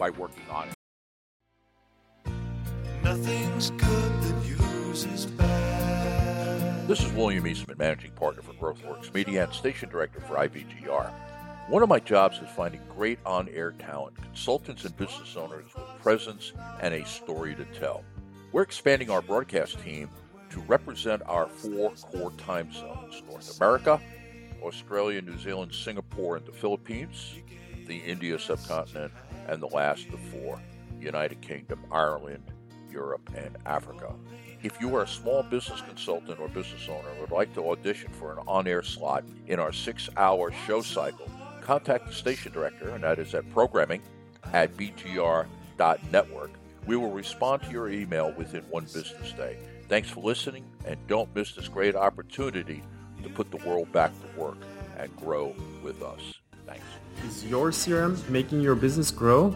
by working on it. Nothing's good that uses bad. This is William Eastman, Managing Partner for GrowthWorks Media and Station Director for IBGR. One of my jobs is finding great on air talent, consultants and business owners with presence and a story to tell. We're expanding our broadcast team to represent our four core time zones North America, Australia, New Zealand, Singapore, and the Philippines, the India subcontinent, and the last of four United Kingdom, Ireland, Europe, and Africa. If you are a small business consultant or business owner and would like to audition for an on air slot in our six hour show cycle, contact the station director, and that is at programming at bgr.network. We will respond to your email within one business day. Thanks for listening, and don't miss this great opportunity to put the world back to work and grow with us. Thanks. Is your CRM making your business grow?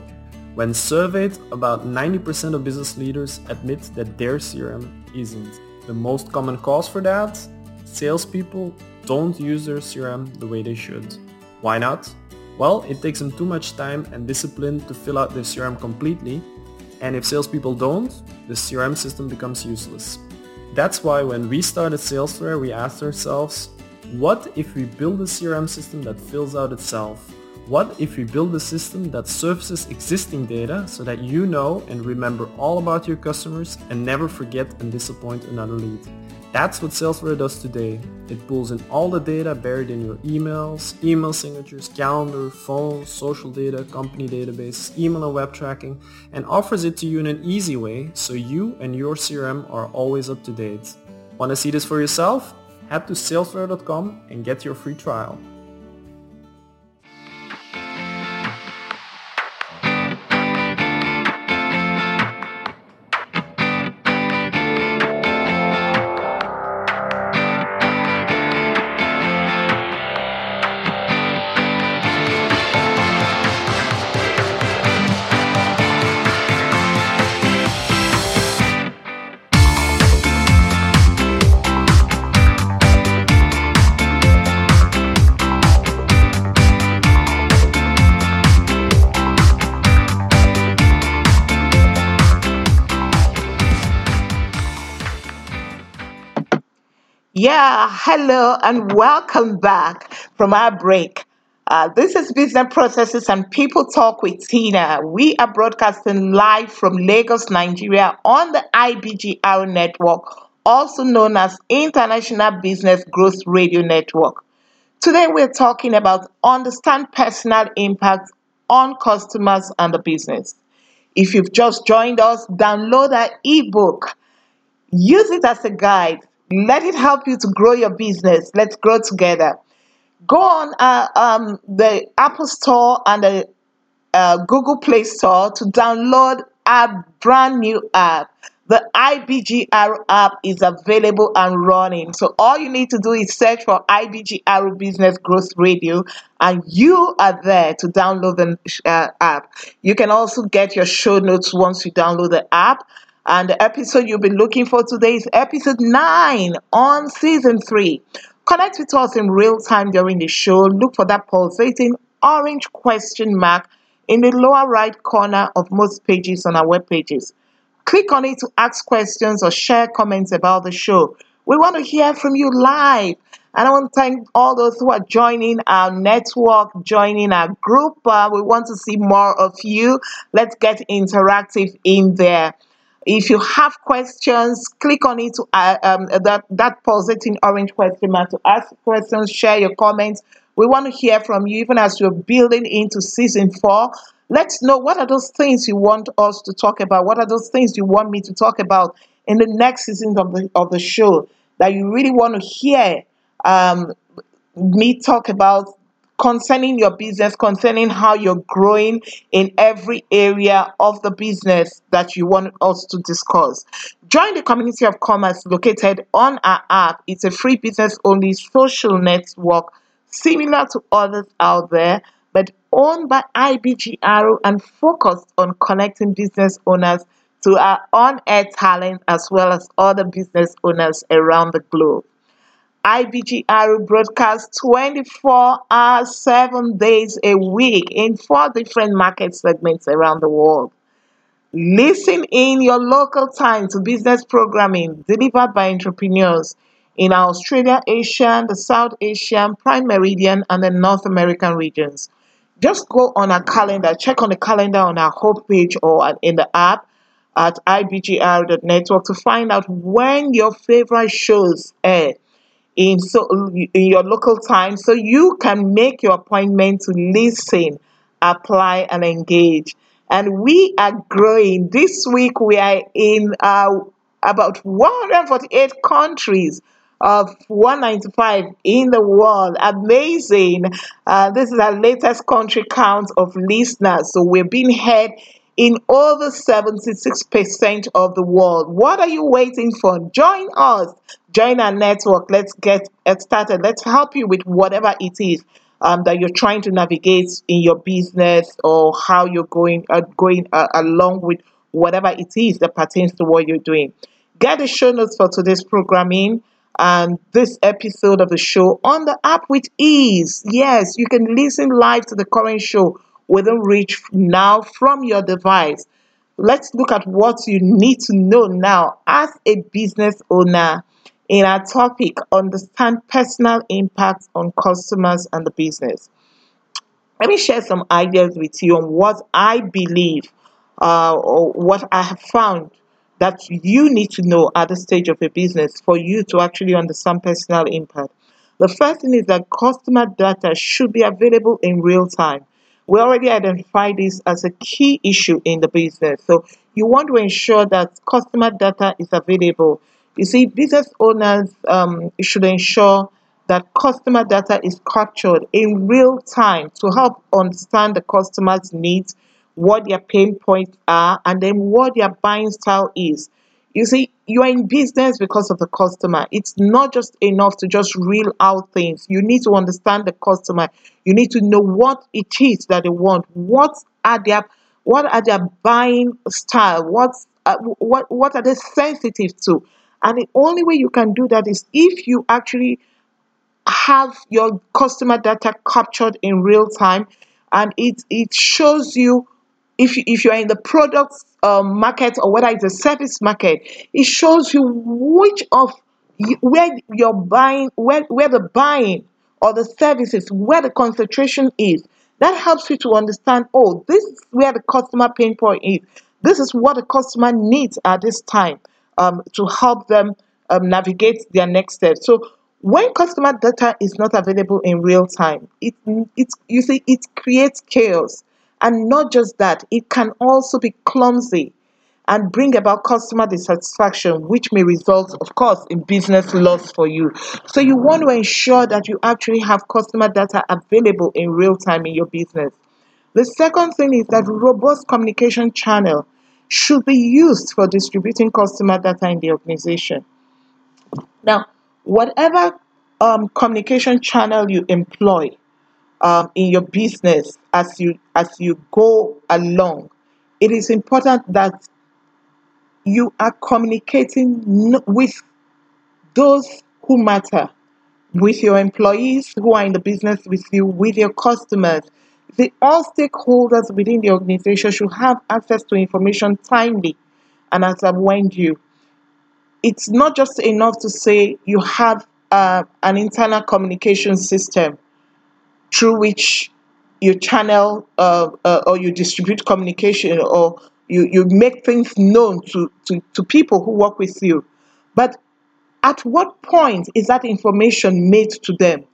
When surveyed, about 90% of business leaders admit that their CRM isn't. The most common cause for that? Salespeople don't use their CRM the way they should. Why not? Well, it takes them too much time and discipline to fill out their CRM completely, and if salespeople don't, the CRM system becomes useless. That's why when we started Salesflare, we asked ourselves, what if we build a CRM system that fills out itself? What if we build a system that surfaces existing data so that you know and remember all about your customers and never forget and disappoint another lead? That's what Salesflare does today. It pulls in all the data buried in your emails, email signatures, calendar, phone, social data, company database, email and web tracking, and offers it to you in an easy way so you and your CRM are always up to date. Want to see this for yourself? Head to salesflare.com and get your free trial. Yeah, hello and welcome back from our break. Uh, this is Business Processes and People Talk with Teena. We are broadcasting live from Lagos, Nigeria on the IBGR network, also known as International Business Growth Radio Network. Today we're talking about understand personal impact on customers and the business. If you've just joined us, download our ebook. Use it as a guide let it help you to grow your business. Let's grow together. Go on uh, um, the Apple Store and the uh, Google Play Store to download our brand new app. The IBGR app is available and running. So all you need to do is search for IBGR Business Growth Radio and you are there to download the uh, app. You can also get your show notes once you download the app. And the episode you'll be looking for today is episode 9 on season 3. Connect with us in real time during the show. Look for that pulsating orange question mark in the lower right corner of most pages on our web pages. Click on it to ask questions or share comments about the show. We want to hear from you live. And I want to thank all those who are joining our network, joining our group. Uh, we want to see more of you. Let's get interactive in there. If you have questions, click on it to uh, um, that that pulsating orange question mark to ask questions, share your comments. We want to hear from you, even as you're building into season four. Let's know what are those things you want us to talk about. What are those things you want me to talk about in the next season of the of the show that you really want to hear um, me talk about concerning your business, concerning how you're growing in every area of the business that you want us to discuss. Join the community of commerce located on our app. It's a free business only social network similar to others out there, but owned by IBGRO and focused on connecting business owners to our on air talent as well as other business owners around the globe. IBGR broadcasts 24 hours, 7 days a week in four different market segments around the world. Listen in your local time to business programming delivered by entrepreneurs in Australia, Asia, the South Asian, Prime Meridian, and the North American regions. Just go on our calendar, check on the calendar on our homepage or in the app at ibgr.network to find out when your favorite shows air in so in your local time so you can make your appointment to listen, apply and engage. And we are growing. This week we are in uh, about 148 countries of 195 in the world. Amazing. Uh, this is our latest country count of listeners. So we're being heard in over 76% of the world. What are you waiting for? Join us. Join our network. Let's get started. Let's help you with whatever it is um, that you're trying to navigate in your business or how you're going uh, going uh, along with whatever it is that pertains to what you're doing. Get the show notes for today's programming and this episode of the show on the app with ease. Yes, you can listen live to the current show within reach now from your device. Let's look at what you need to know now as a business owner. In our topic, understand personal impact on customers and the business. Let me share some ideas with you on what I believe uh, or what I have found that you need to know at the stage of a business for you to actually understand personal impact. The first thing is that customer data should be available in real time. We already identified this as a key issue in the business. So you want to ensure that customer data is available. You see, business owners um, should ensure that customer data is captured in real time to help understand the customer's needs, what their pain points are, and then what their buying style is. You see, you are in business because of the customer. It's not just enough to just reel out things. You need to understand the customer. You need to know what it is that they want. What are their what are their buying style? What's uh, what what are they sensitive to? And the only way you can do that is if you actually have your customer data captured in real time and it it shows you if you, if you're in the product um, market or whether it's a service market, it shows you which of where you're buying, where where the buying or the services, where the concentration is. That helps you to understand. Oh, this is where the customer pain point is. This is what the customer needs at this time um, to help them um, navigate their next step. So when customer data is not available in real time, it it you see it creates chaos and not just that, it can also be clumsy and bring about customer dissatisfaction, which may result, of course, in business loss for you. So, you want to ensure that you actually have customer data available in real time in your business. The second thing is that robust communication channel should be used for distributing customer data in the organization. Now, whatever um, communication channel you employ, um, in your business as you as you go along. It is important that you are communicating with those who matter with your employees who are in the business with you with your customers. The all stakeholders within the organization should have access to information timely and as i've warned you. It's not just enough to say you have uh, an internal communication system through which you channel uh, uh, or you distribute communication or you, you make things known to, to, to people who work with you. But at what point is that information made to them?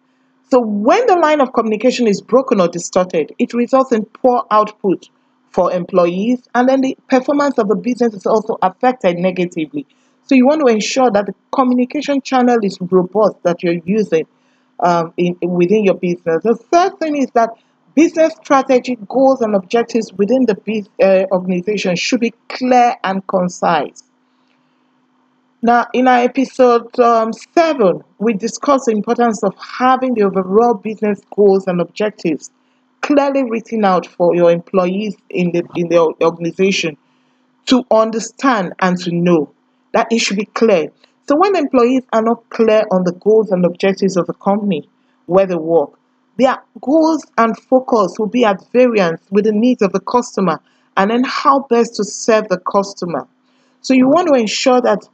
So when the line of communication is broken or distorted, it results in poor output for employees, and then the performance of the business is also affected negatively. So you want to ensure that the communication channel is robust that you're using um, in, within your business. The third thing is that business strategy, goals, and objectives within the uh, organization should be clear and concise. Now, in our episode um, 7, we discussed the importance of having the overall business goals and objectives clearly written out for your employees in the, in the organization to understand and to know that it should be clear. So when employees are not clear on the goals and objectives of the company where they work, their goals and focus will be at variance with the needs of the customer and then how best to serve the customer. So you want to ensure that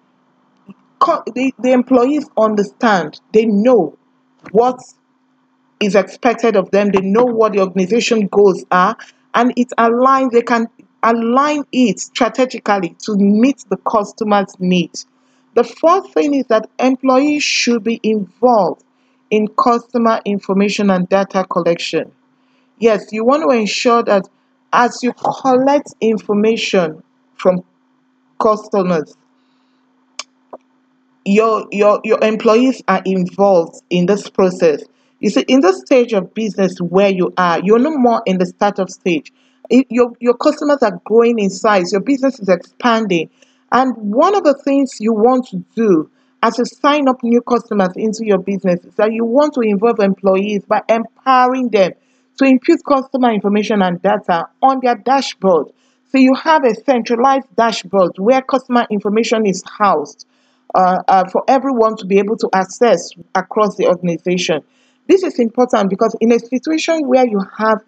the, the employees understand, they know what is expected of them, they know what the organization goals are, and it aligns, they can align it strategically to meet the customer's needs. The fourth thing is that employees should be involved in customer information and data collection. Yes, you want to ensure that as you collect information from customers, your your your employees are involved in this process. You see, in this stage of business where you are, you're no more in the startup stage. Your your customers are growing in size. Your business is expanding, and one of the things you want to do as you sign up new customers into your business is that you want to involve employees by empowering them to input customer information and data on their dashboard. So you have a centralized dashboard where customer information is housed uh, uh, for everyone to be able to access across the organization. This is important because in a situation where you have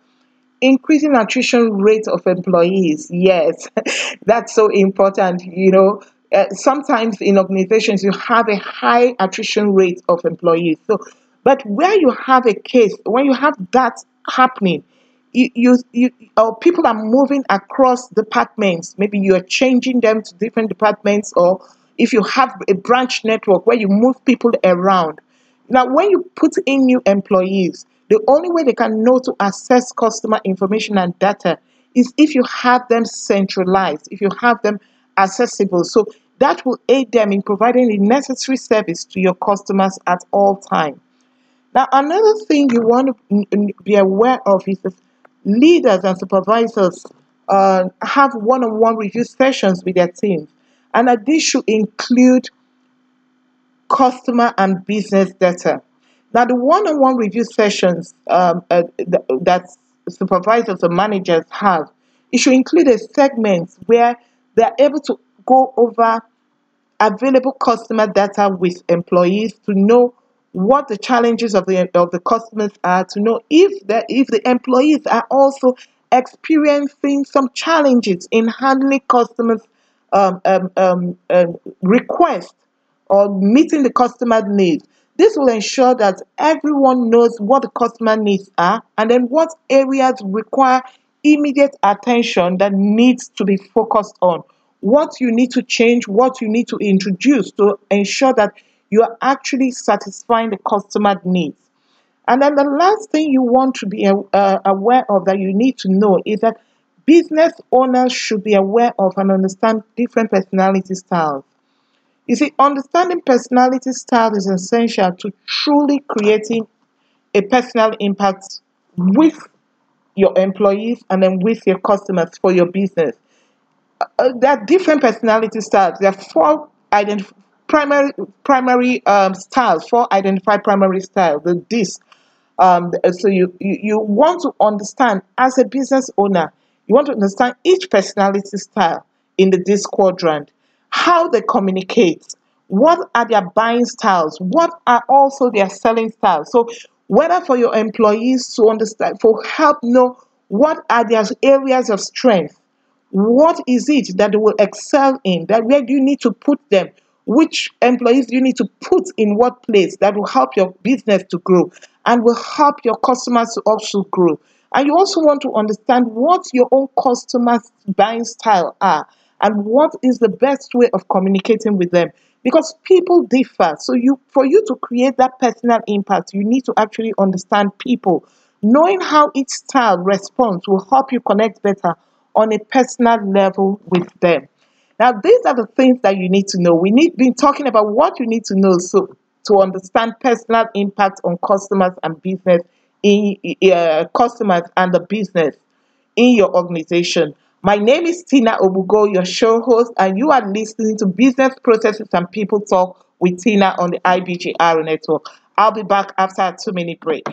increasing attrition rate of employees yes that's so important you know. Uh, sometimes in organizations you have a high attrition rate of employees. So but where you have a case when you have that happening you, you, you or people are moving across departments maybe you are changing them to different departments or if you have a branch network where you move people around. Now, when you put in new employees, the only way they can know to access customer information and data is if you have them centralized, if you have them accessible. So that will aid them in providing the necessary service to your customers at all times. Now, another thing you want to be aware of is that leaders and supervisors uh, have one on one review sessions with their teams, and that this should include customer and business data. Now, the one-on-one review sessions um, uh, th- that supervisors or managers have, it should include a segment where they're able to go over available customer data with employees to know what the challenges of the of the customers are, to know if the if the employees are also experiencing some challenges in handling customers' um, um, um, um, requests or meeting the customer needs. This will ensure that everyone knows what the customer needs are and then what areas require immediate attention that needs to be focused on. What you need to change, what you need to introduce to ensure that you are actually satisfying the customer needs. And then the last thing you want to be uh, aware of that you need to know is that business owners should be aware of and understand different personality styles. You see, understanding personality style is essential to truly creating a personal impact with your employees and then with your customers for your business. Uh, there are different personality styles. There are four identif- primary primary um, styles, four identified primary styles. The this. Um, so you, you you want to understand as a business owner, you want to understand each personality style in the this quadrant, how they communicate, what are their buying styles, what are also their selling styles. So whether for your employees to understand, for help know what are their areas of strength, what is it that they will excel in? That where do you need to put them? Which employees do you need to put in what place that will help your business to grow and will help your customers to also grow? And you also want to understand what your own customers' buying style are and what is the best way of communicating with them? Because people differ. So you for you to create that personal impact you need to actually understand people. Knowing how each style responds will help you connect better on a personal level with them. Now these are the things that you need to know. We need been talking about what you need to know so to understand personal impact on customers and business in uh, customers and the business in your organization. My name is Teena Ogbugoh, your show host, and you are listening to Business Processes and People Talk with Tina on the IBGR network. I'll be back after a two minute break.